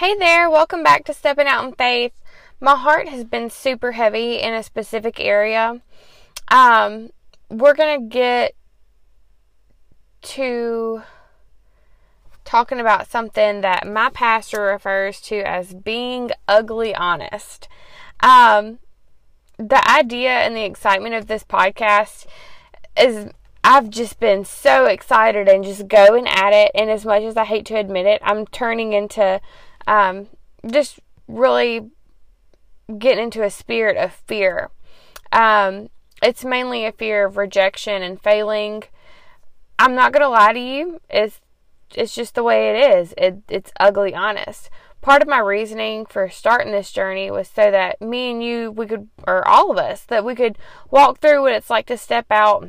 Hey there, welcome back to Stepping Out in Faith. My heart has been super heavy in a specific area. Um, we're going to get to talking about something that my pastor refers to as being ugly honest. Um, the idea and the excitement of this podcast is I've just been so excited and just going at it. And as much as I hate to admit it, I'm turning into um, just really getting into a spirit of fear. Um, it's mainly a fear of rejection and failing. I'm not gonna lie to you. It's it's just the way it is. It it's ugly honest. Part of my reasoning for starting this journey was so that me and you, we could, or all of us, that we could walk through what it's like to step out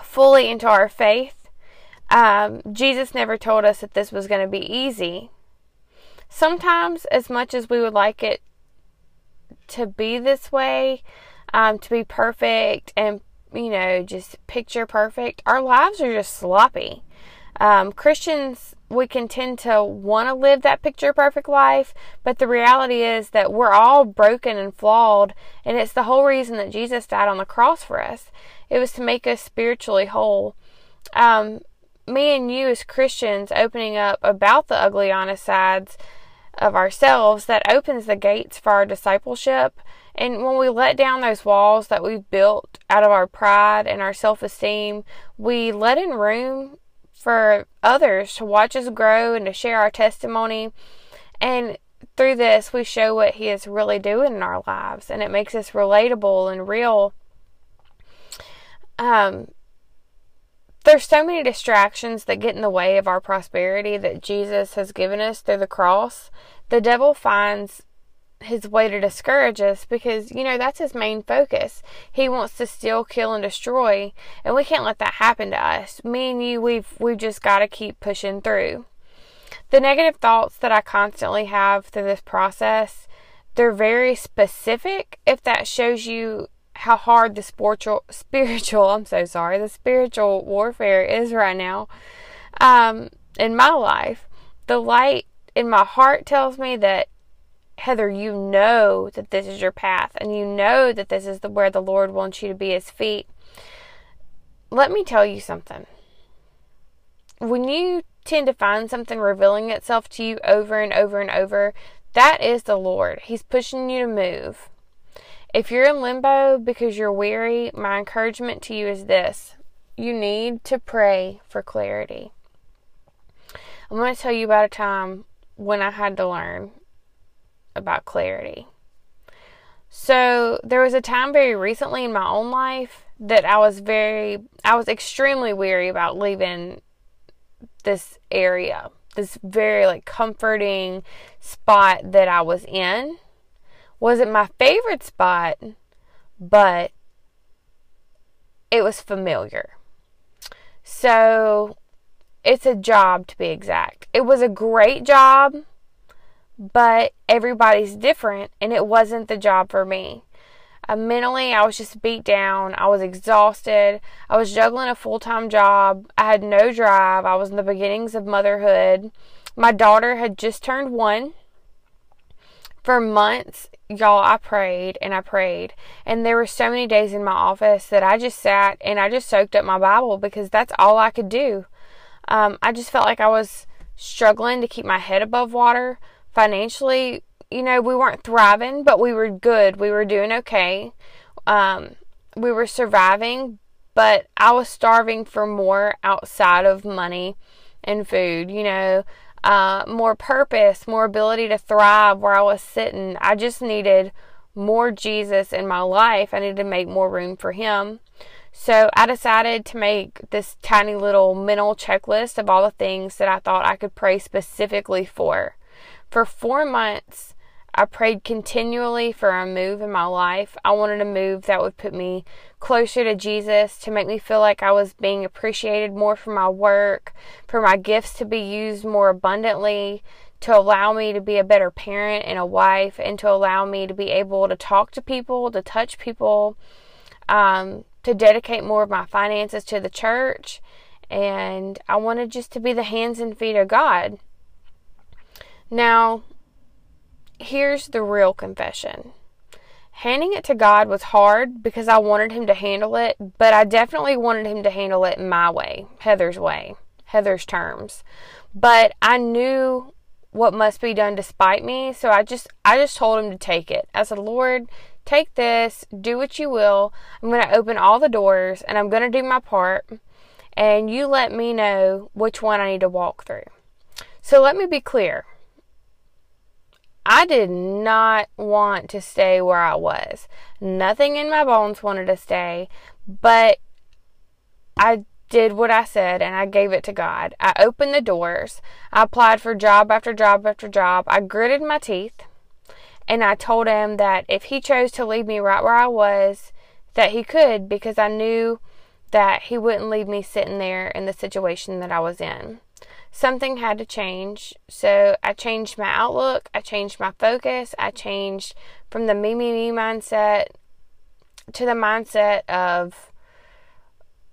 fully into our faith. Um, Jesus never told us that this was going to be easy. Sometimes, as much as we would like it to be this way, um, to be perfect and, you know, just picture perfect, our lives are just sloppy. Um, Christians, we can tend to want to live that picture perfect life, but the reality is that we're all broken and flawed, and it's the whole reason that Jesus died on the cross for us. It was to make us spiritually whole. Um, me and you as Christians opening up about the ugly, honest sides of ourselves that opens the gates for our discipleship. And when we let down those walls that we've built out of our pride and our self esteem, we let in room for others to watch us grow and to share our testimony. And through this, we show what He is really doing in our lives, and it makes us relatable and real. Um, there's so many distractions that get in the way of our prosperity that Jesus has given us through the cross. The devil finds his way to discourage us because you know that's his main focus. He wants to steal, kill, and destroy, and we can't let that happen to us. Me and you, we've we've just got to keep pushing through. The negative thoughts that I constantly have through this process, they're very specific. If that shows you how hard the spiritual spiritual I'm so sorry the spiritual warfare is right now um, in my life. The light in my heart tells me that Heather, you know that this is your path, and you know that this is the where the Lord wants you to be His feet. Let me tell you something. When you tend to find something revealing itself to you over and over and over, that is the Lord. He's pushing you to move. If you're in limbo because you're weary, my encouragement to you is this you need to pray for clarity. I'm going to tell you about a time when I had to learn about clarity. So, there was a time very recently in my own life that I was very, I was extremely weary about leaving this area, this very like comforting spot that I was in wasn't my favorite spot, but it was familiar. So it's a job to be exact. It was a great job, but everybody's different, and it wasn't the job for me. Uh, mentally, I was just beat down. I was exhausted. I was juggling a full time job. I had no drive. I was in the beginnings of motherhood. My daughter had just turned one. For months, y'all, I prayed and I prayed. And there were so many days in my office that I just sat and I just soaked up my Bible because that's all I could do. Um, I just felt like I was struggling to keep my head above water financially. You know, we weren't thriving, but we were good. We were doing okay. Um, we were surviving, but I was starving for more outside of money and food. You know, uh, more purpose, more ability to thrive where I was sitting. I just needed more Jesus in my life. I needed to make more room for Him. So I decided to make this tiny little mental checklist of all the things that I thought I could pray specifically for. For four months, I prayed continually for a move in my life. I wanted a move that would put me closer to Jesus, to make me feel like I was being appreciated more for my work, for my gifts to be used more abundantly, to allow me to be a better parent and a wife, and to allow me to be able to talk to people, to touch people, um, to dedicate more of my finances to the church. And I wanted just to be the hands and feet of God. Now, here's the real confession. Handing it to God was hard because I wanted Him to handle it, but I definitely wanted Him to handle it my way, Heather's way, Heather's terms. But I knew what must be done despite me, so I just I just told Him to take it. I said, Lord, take this, do what you will. I'm going to open all the doors and I'm going to do my part, and you let me know which one I need to walk through. So let me be clear. I did not want to stay where I was. Nothing in my bones wanted to stay, but I did what I said and I gave it to God. I opened the doors. I applied for job after job after job. I gritted my teeth and I told him that if he chose to leave me right where I was, that he could because I knew that he wouldn't leave me sitting there in the situation that I was in something had to change. So I changed my outlook, I changed my focus, I changed from the me, me, me mindset to the mindset of,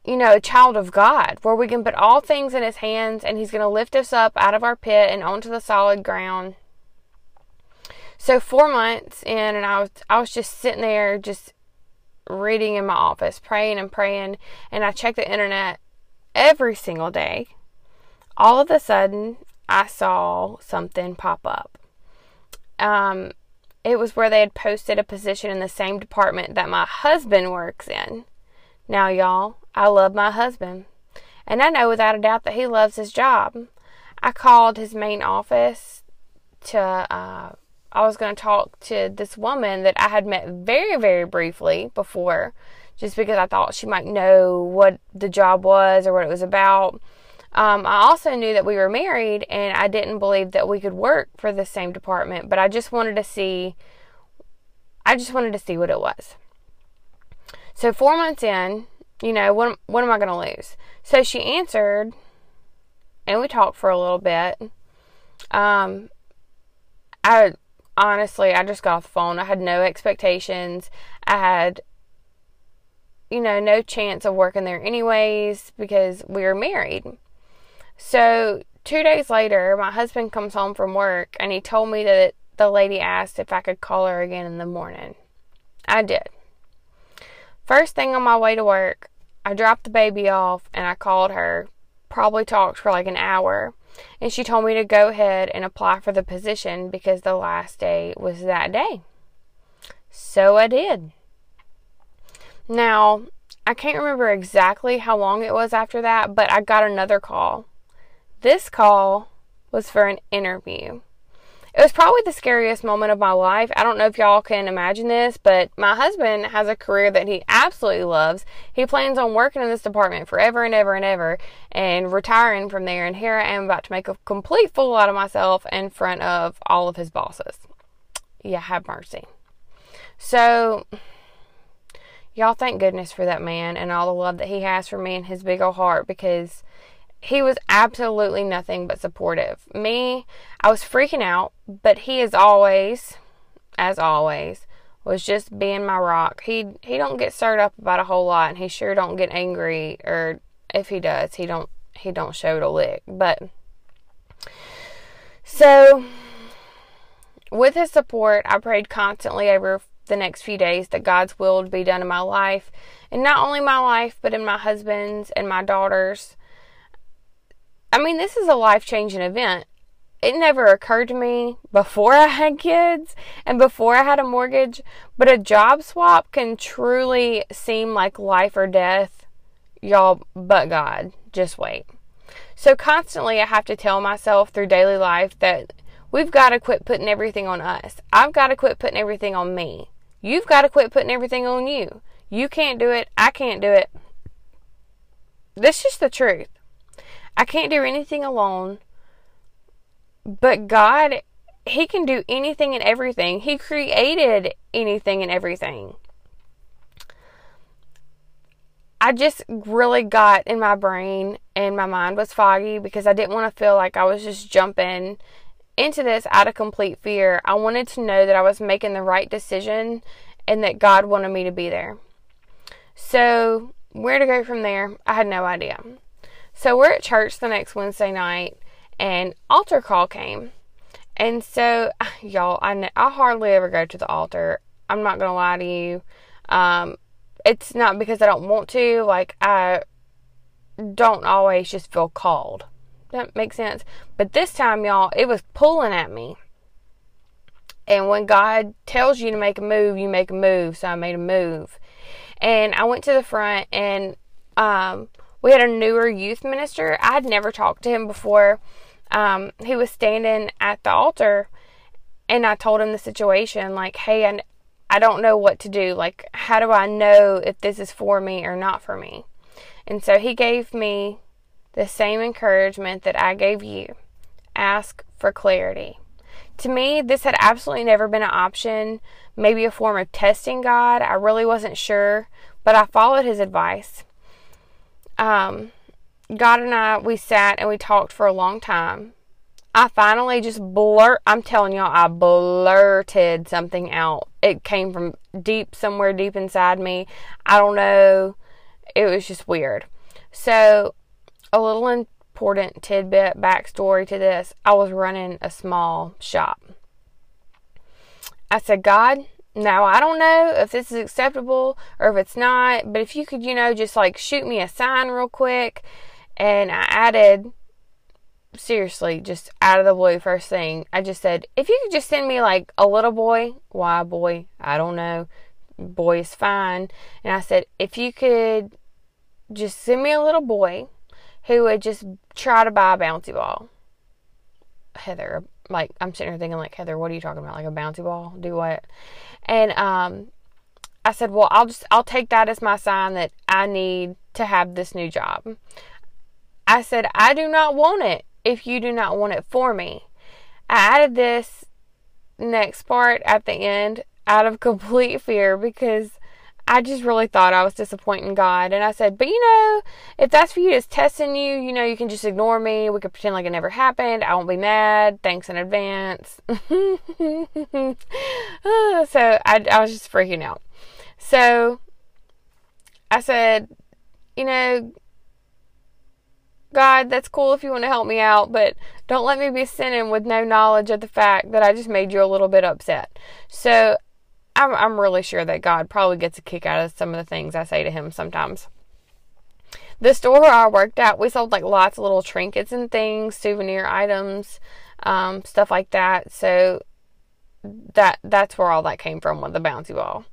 you know, a child of God, where we can put all things in His hands and He's going to lift us up out of our pit and onto the solid ground. So four months in, and I was I was just sitting there, just reading in my office, praying and praying, and I checked the internet every single day all of a sudden I saw something pop up. Um, it was where they had posted a position in the same department that my husband works in. Now, y'all, I love my husband, and I know without a doubt that he loves his job. I called his main office to, uh, I was going to talk to this woman that I had met very, very briefly before, just because I thought she might know what the job was or what it was about. Um, I also knew that we were married and I didn't believe that we could work for the same department, but I just wanted to see I just wanted to see what it was. So 4 months in, you know, what what am I going to lose? So she answered and we talked for a little bit. Um I honestly, I just got off the phone. I had no expectations. I had you know, no chance of working there anyways because we were married. So, two days later, my husband comes home from work and he told me that the lady asked if I could call her again in the morning. I did. First thing on my way to work, I dropped the baby off and I called her. Probably talked for like an hour. And she told me to go ahead and apply for the position because the last day was that day. So I did. Now, I can't remember exactly how long it was after that, but I got another call this call was for an interview. It was probably the scariest moment of my life. I don't know if y'all can imagine this, but my husband has a career that he absolutely loves. He plans on working in this department forever and ever and ever and retiring from there. And here I am about to make a complete fool out of myself in front of all of his bosses. Yeah, have mercy. So, y'all thank goodness for that man and all the love that he has for me and his big old heart because he was absolutely nothing but supportive. Me, I was freaking out, but he is always, as always, was just being my rock. He he don't get stirred up about a whole lot, and he sure don't get angry, or if he does, he don't he don't show it a lick. But so with his support, I prayed constantly over the next few days that God's will would be done in my life, and not only my life, but in my husband's and my daughter's. I mean, this is a life changing event. It never occurred to me before I had kids and before I had a mortgage, but a job swap can truly seem like life or death. Y'all, but God, just wait. So constantly I have to tell myself through daily life that we've got to quit putting everything on us. I've got to quit putting everything on me. You've got to quit putting everything on you. You can't do it. I can't do it. This is just the truth. I can't do anything alone. But God, He can do anything and everything. He created anything and everything. I just really got in my brain and my mind was foggy because I didn't want to feel like I was just jumping into this out of complete fear. I wanted to know that I was making the right decision and that God wanted me to be there. So, where to go from there, I had no idea. So we're at church the next Wednesday night, and altar call came. And so, y'all, I, I hardly ever go to the altar. I'm not going to lie to you. Um, it's not because I don't want to. Like, I don't always just feel called. That makes sense. But this time, y'all, it was pulling at me. And when God tells you to make a move, you make a move. So I made a move. And I went to the front and um, we had a newer youth minister. I had never talked to him before. Um, he was standing at the altar and I told him the situation like, hey, I, I don't know what to do. Like, how do I know if this is for me or not for me? And so he gave me the same encouragement that I gave you ask for clarity. To me, this had absolutely never been an option, maybe a form of testing God. I really wasn't sure, but I followed his advice. Um, God and I, we sat and we talked for a long time. I finally just blurt, I'm telling y'all, I blurted something out. It came from deep, somewhere deep inside me. I don't know. It was just weird. So, a little important tidbit backstory to this I was running a small shop. I said, God, now I don't know if this is acceptable or if it's not, but if you could, you know, just like shoot me a sign real quick. And I added, seriously, just out of the blue, first thing, I just said, if you could just send me like a little boy, why boy? I don't know. Boy is fine. And I said, if you could just send me a little boy who would just try to buy a bouncy ball. Heather, like I'm sitting here thinking like Heather, what are you talking about? Like a bouncy ball? Do what? And um I said, "Well, I'll just I'll take that as my sign that I need to have this new job." I said, "I do not want it if you do not want it for me." I added this next part at the end out of complete fear because I just really thought I was disappointing God. And I said, but you know, if that's for you, it's testing you, you know, you can just ignore me. We could pretend like it never happened. I won't be mad. Thanks in advance. so I, I was just freaking out. So I said, you know, God, that's cool if you want to help me out, but don't let me be sinning with no knowledge of the fact that I just made you a little bit upset. So I'm, I'm really sure that God probably gets a kick out of some of the things I say to him sometimes. The store where I worked at, we sold like lots of little trinkets and things, souvenir items, um, stuff like that. So that that's where all that came from with the bouncy ball.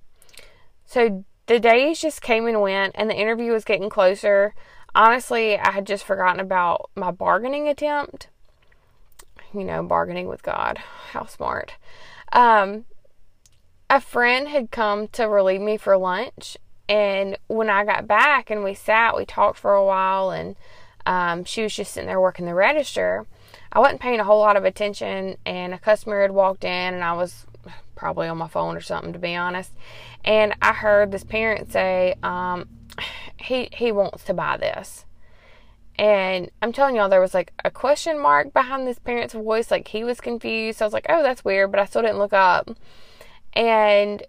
So the days just came and went, and the interview was getting closer. Honestly, I had just forgotten about my bargaining attempt. You know, bargaining with God. How smart. Um, a friend had come to relieve me for lunch and when I got back and we sat, we talked for a while, and um, she was just sitting there working the register. I wasn't paying a whole lot of attention, and a customer had walked in, and I was probably on my phone or something, to be honest. And I heard this parent say, um, "He he wants to buy this." And I'm telling y'all, there was like a question mark behind this parent's voice. Like he was confused. So I was like, "Oh, that's weird," but I still didn't look up and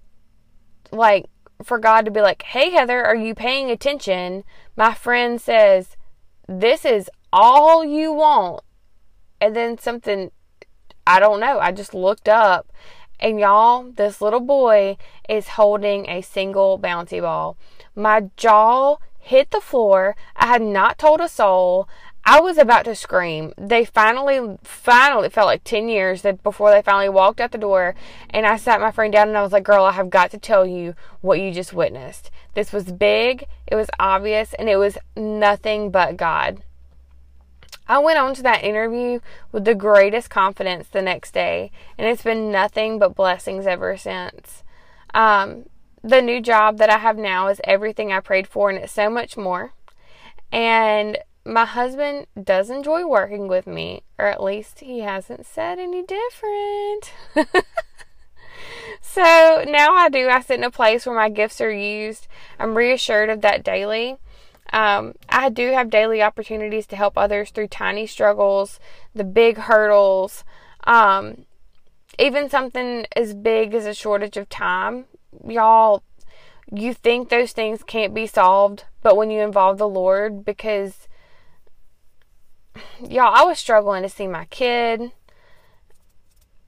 like for God to be like, "Hey Heather, are you paying attention?" My friend says, "This is all you want." And then something I don't know. I just looked up and y'all, this little boy is holding a single bouncy ball. My jaw hit the floor. I had not told a soul. I was about to scream. They finally, finally, it felt like 10 years that before they finally walked out the door. And I sat my friend down and I was like, girl, I have got to tell you what you just witnessed. This was big, it was obvious, and it was nothing but God. I went on to that interview with the greatest confidence the next day, and it's been nothing but blessings ever since. Um, the new job that I have now is everything I prayed for, and it's so much more. And my husband does enjoy working with me, or at least he hasn't said any different. so now I do. I sit in a place where my gifts are used. I'm reassured of that daily. Um, I do have daily opportunities to help others through tiny struggles, the big hurdles, um, even something as big as a shortage of time. Y'all, you think those things can't be solved, but when you involve the Lord, because y'all, I was struggling to see my kid.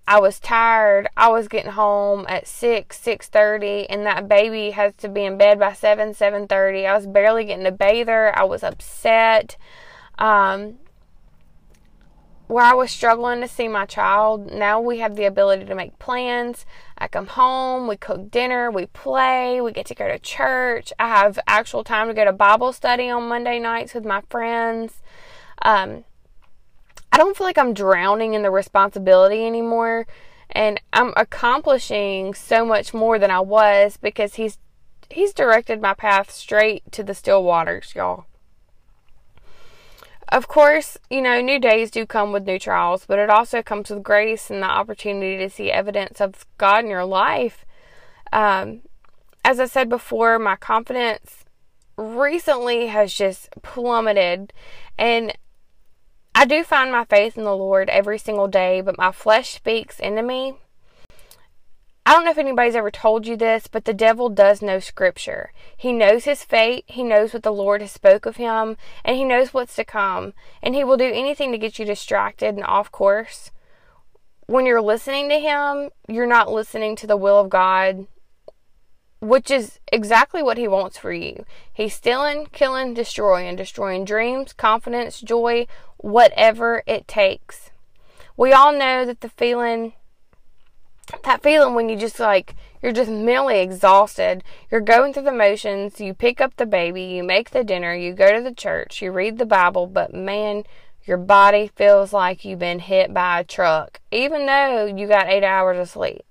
I was tired. I was getting home at 6, 6.30 and that baby has to be in bed by 7, 7.30. I was barely getting to bathe her. I was upset. Um, where I was struggling to see my child, now we have the ability to make plans. I come home, we cook dinner, we play, we get to go to church. I have actual time to go to Bible study on Monday nights with my friends. Um, I don't feel like I'm drowning in the responsibility anymore. And I'm accomplishing so much more than I was because he's he's directed my path straight to the still waters, y'all. Of course, you know, new days do come with new trials, but it also comes with grace and the opportunity to see evidence of God in your life. Um, as I said before, my confidence recently has just plummeted, and I do find my faith in the Lord every single day, but my flesh speaks into me. I don't know if anybody's ever told you this, but the devil does know scripture. He knows his fate, he knows what the Lord has spoke of him, and he knows what's to come, and he will do anything to get you distracted and off course. When you're listening to him, you're not listening to the will of God which is exactly what he wants for you. He's stealing, killing, destroying, destroying dreams, confidence, joy, whatever it takes. We all know that the feeling, that feeling when you just like, you're just mentally exhausted, you're going through the motions, you pick up the baby, you make the dinner, you go to the church, you read the Bible, but man, your body feels like you've been hit by a truck, even though you got eight hours of sleep.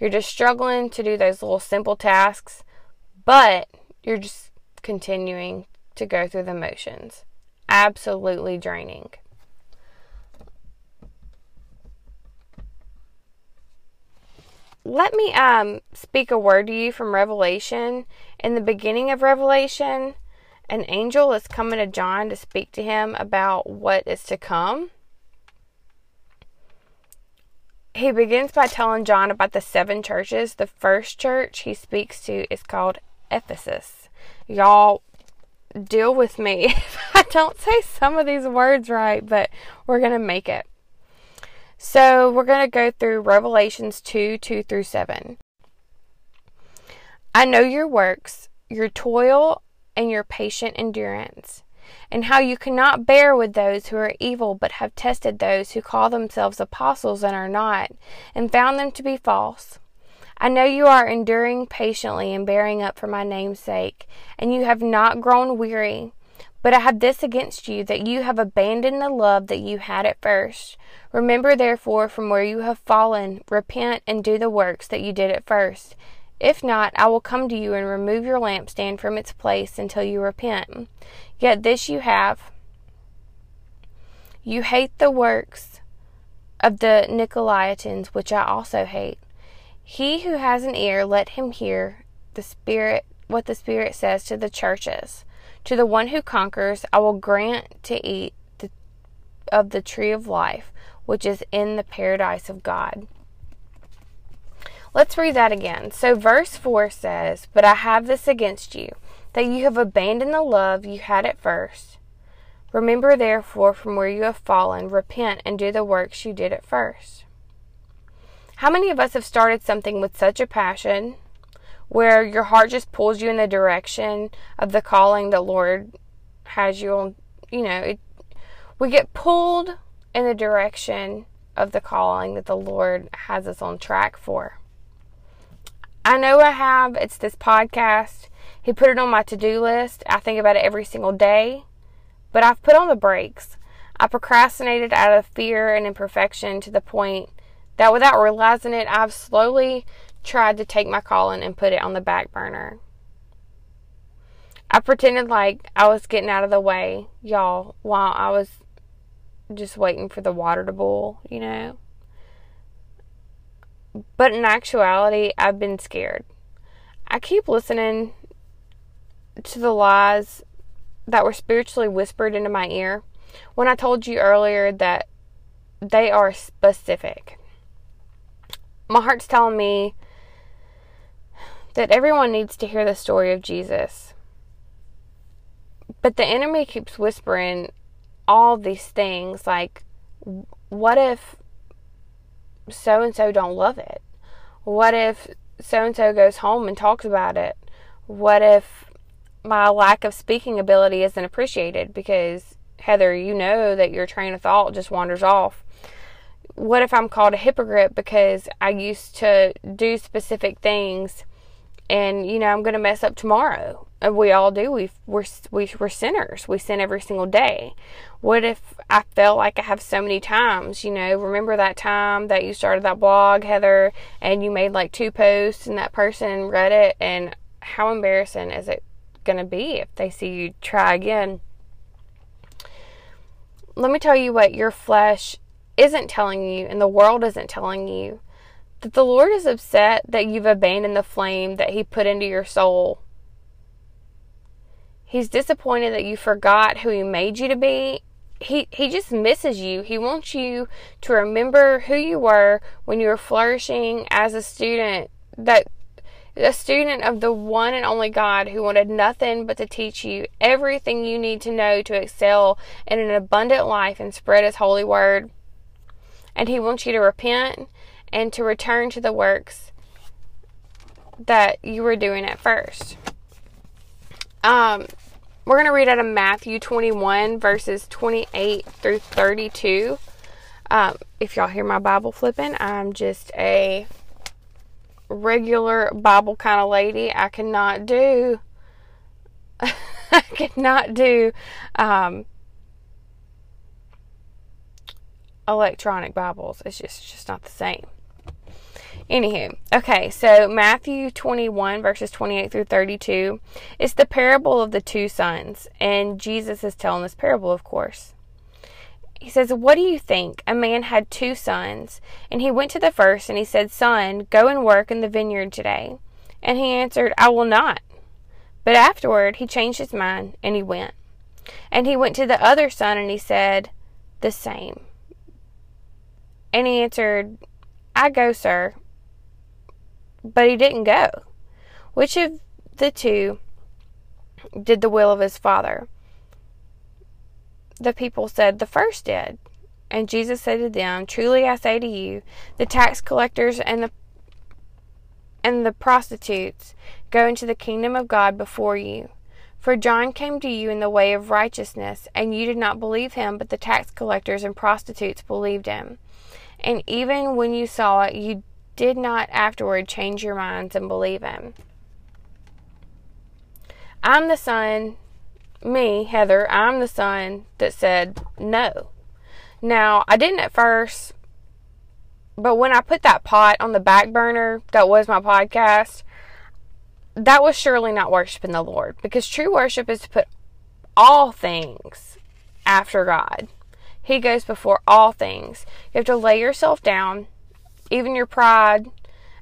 You're just struggling to do those little simple tasks, but you're just continuing to go through the motions. Absolutely draining. Let me um, speak a word to you from Revelation. In the beginning of Revelation, an angel is coming to John to speak to him about what is to come he begins by telling John about the seven churches. The first church he speaks to is called Ephesus. Y'all deal with me if I don't say some of these words right, but we're going to make it. So, we're going to go through Revelations 2 2 through 7. I know your works, your toil, and your patient endurance and how you cannot bear with those who are evil, but have tested those who call themselves apostles and are not, and found them to be false. I know you are enduring patiently and bearing up for my name's sake, and you have not grown weary. But I have this against you, that you have abandoned the love that you had at first. Remember, therefore, from where you have fallen, repent and do the works that you did at first. If not, I will come to you and remove your lampstand from its place until you repent. Yet this you have you hate the works of the Nicolaitans, which I also hate. He who has an ear, let him hear the Spirit what the Spirit says to the churches. To the one who conquers, I will grant to eat the, of the tree of life, which is in the paradise of God. Let's read that again. So, verse 4 says, But I have this against you, that you have abandoned the love you had at first. Remember, therefore, from where you have fallen, repent and do the works you did at first. How many of us have started something with such a passion where your heart just pulls you in the direction of the calling the Lord has you on? You know, it, we get pulled in the direction of the calling that the Lord has us on track for. I know I have. It's this podcast. He put it on my to do list. I think about it every single day. But I've put on the brakes. I procrastinated out of fear and imperfection to the point that without realizing it, I've slowly tried to take my calling and put it on the back burner. I pretended like I was getting out of the way, y'all, while I was just waiting for the water to boil, you know. But in actuality, I've been scared. I keep listening to the lies that were spiritually whispered into my ear when I told you earlier that they are specific. My heart's telling me that everyone needs to hear the story of Jesus. But the enemy keeps whispering all these things like, what if so and so don't love it? What if so and so goes home and talks about it? What if my lack of speaking ability isn't appreciated because Heather, you know that your train of thought just wanders off. What if I'm called a hypocrite because I used to do specific things and you know I'm going to mess up tomorrow? And we all do. We we're we, we're sinners. We sin every single day. What if I felt like I have so many times? You know, remember that time that you started that blog, Heather, and you made like two posts, and that person read it, and how embarrassing is it going to be if they see you try again? let me tell you what your flesh isn't telling you and the world isn't telling you that the Lord is upset that you've abandoned the flame that He put into your soul. He's disappointed that you forgot who He made you to be. He, he just misses you. He wants you to remember who you were when you were flourishing as a student. That a student of the one and only God who wanted nothing but to teach you everything you need to know to excel in an abundant life and spread His holy word. And He wants you to repent and to return to the works that you were doing at first. Um, we're going to read out of Matthew 21, verses 28 through 32. Um, if y'all hear my Bible flipping, I'm just a regular Bible kind of lady. I cannot do. I cannot do um, electronic Bibles. It's just it's just not the same. Anywho, okay, so Matthew 21, verses 28 through 32, it's the parable of the two sons, and Jesus is telling this parable, of course he says, What do you think? A man had two sons, and he went to the first, and he said, Son, go and work in the vineyard today. And he answered, I will not. But afterward he changed his mind, and he went. And he went to the other son, and he said, The same. And he answered, I go, sir. But he didn't go. Which of the two did the will of his father? the people said, The first did. And Jesus said to them, Truly I say to you, the tax collectors and the and the prostitutes go into the kingdom of God before you. For John came to you in the way of righteousness, and you did not believe him, but the tax collectors and prostitutes believed him. And even when you saw it, you did not afterward change your minds and believe him. I'm the son me, Heather, I'm the son that said no. Now, I didn't at first, but when I put that pot on the back burner that was my podcast, that was surely not worshiping the Lord because true worship is to put all things after God. He goes before all things. You have to lay yourself down, even your pride,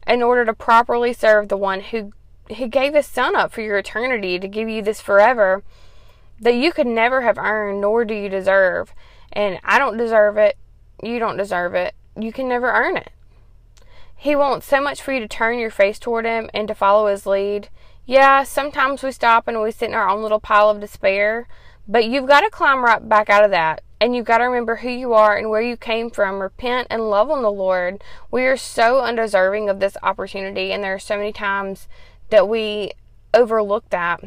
in order to properly serve the one who who gave his son up for your eternity to give you this forever that you could never have earned, nor do you deserve. And I don't deserve it. You don't deserve it. You can never earn it. He wants so much for you to turn your face toward Him and to follow His lead. Yeah, sometimes we stop and we sit in our own little pile of despair, but you've got to climb right back out of that. And you've got to remember who you are and where you came from. Repent and love on the Lord. We are so undeserving of this opportunity, and there are so many times that we overlook that.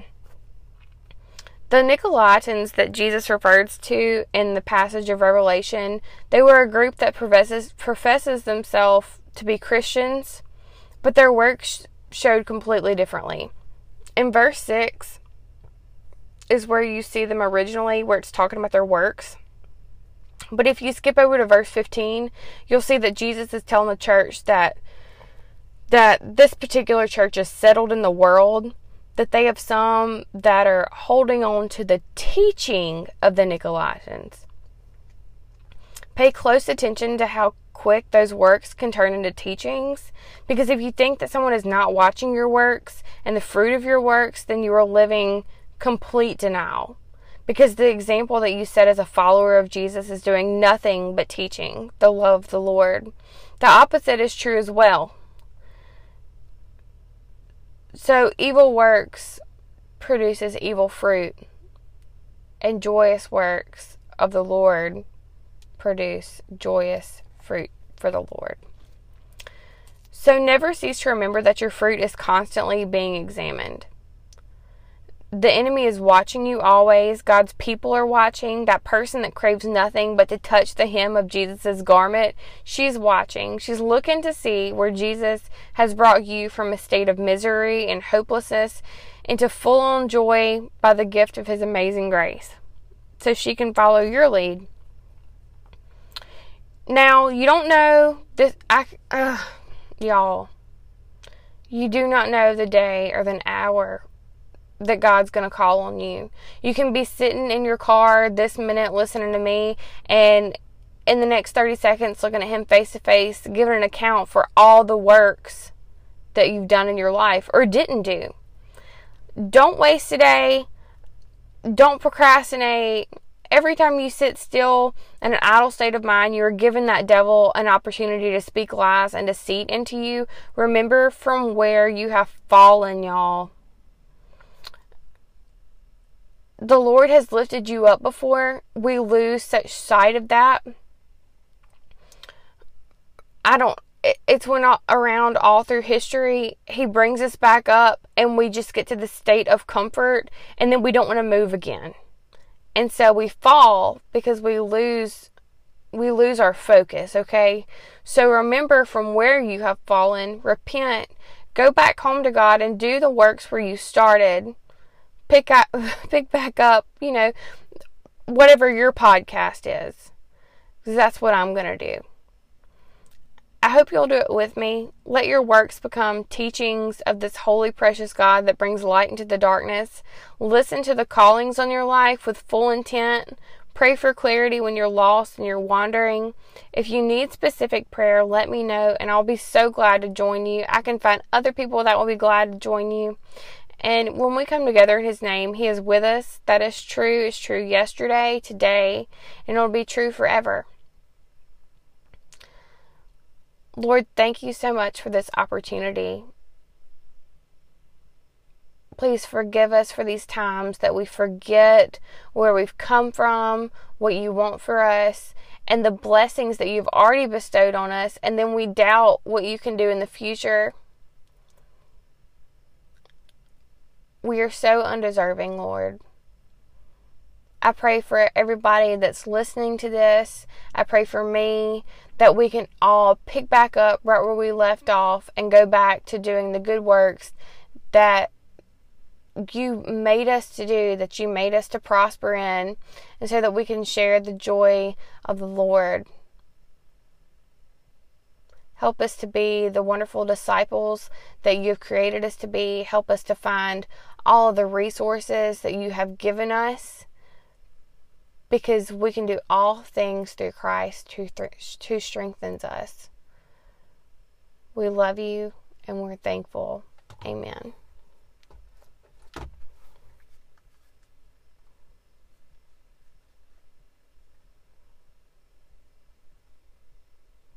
The Nicolaitans that Jesus refers to in the passage of Revelation, they were a group that professes, professes themselves to be Christians, but their works showed completely differently. In verse 6 is where you see them originally, where it's talking about their works. But if you skip over to verse 15, you'll see that Jesus is telling the church that that this particular church is settled in the world that they have some that are holding on to the teaching of the Nicolaitans. Pay close attention to how quick those works can turn into teachings because if you think that someone is not watching your works and the fruit of your works, then you are living complete denial. Because the example that you set as a follower of Jesus is doing nothing but teaching the love of the Lord. The opposite is true as well. So evil works produces evil fruit, and joyous works of the Lord produce joyous fruit for the Lord. So never cease to remember that your fruit is constantly being examined. The enemy is watching you always. God's people are watching. That person that craves nothing but to touch the hem of Jesus' garment, she's watching. She's looking to see where Jesus has brought you from a state of misery and hopelessness into full on joy by the gift of his amazing grace. So she can follow your lead. Now, you don't know this I uh, y'all. You do not know the day or the hour that God's going to call on you. You can be sitting in your car this minute listening to me and in the next 30 seconds looking at him face to face, giving an account for all the works that you've done in your life or didn't do. Don't waste a day. Don't procrastinate. Every time you sit still in an idle state of mind, you are giving that devil an opportunity to speak lies and deceit into you. Remember from where you have fallen, y'all. The Lord has lifted you up before, we lose such sight of that. I don't, it's when all, around all through history, He brings us back up and we just get to the state of comfort and then we don't want to move again. And so we fall because we lose, we lose our focus, okay? So remember from where you have fallen, repent, go back home to God and do the works where you started pick up, pick back up, you know, whatever your podcast is. Because that's what I'm going to do. I hope you'll do it with me. Let your works become teachings of this holy, precious God that brings light into the darkness. Listen to the callings on your life with full intent. Pray for clarity when you're lost and you're wandering. If you need specific prayer, let me know and I'll be so glad to join you. I can find other people that will be glad to join you. And when we come together in His name, He is with us. That is true. It's true yesterday, today, and it'll be true forever. Lord, thank you so much for this opportunity. Please forgive us for these times that we forget where we've come from, what you want for us, and the blessings that you've already bestowed on us, and then we doubt what you can do in the future. We are so undeserving, Lord. I pray for everybody that's listening to this. I pray for me that we can all pick back up right where we left off and go back to doing the good works that you made us to do, that you made us to prosper in, and so that we can share the joy of the Lord. Help us to be the wonderful disciples that you've created us to be. Help us to find all the resources that you have given us because we can do all things through Christ who, th- who strengthens us. We love you and we're thankful. Amen.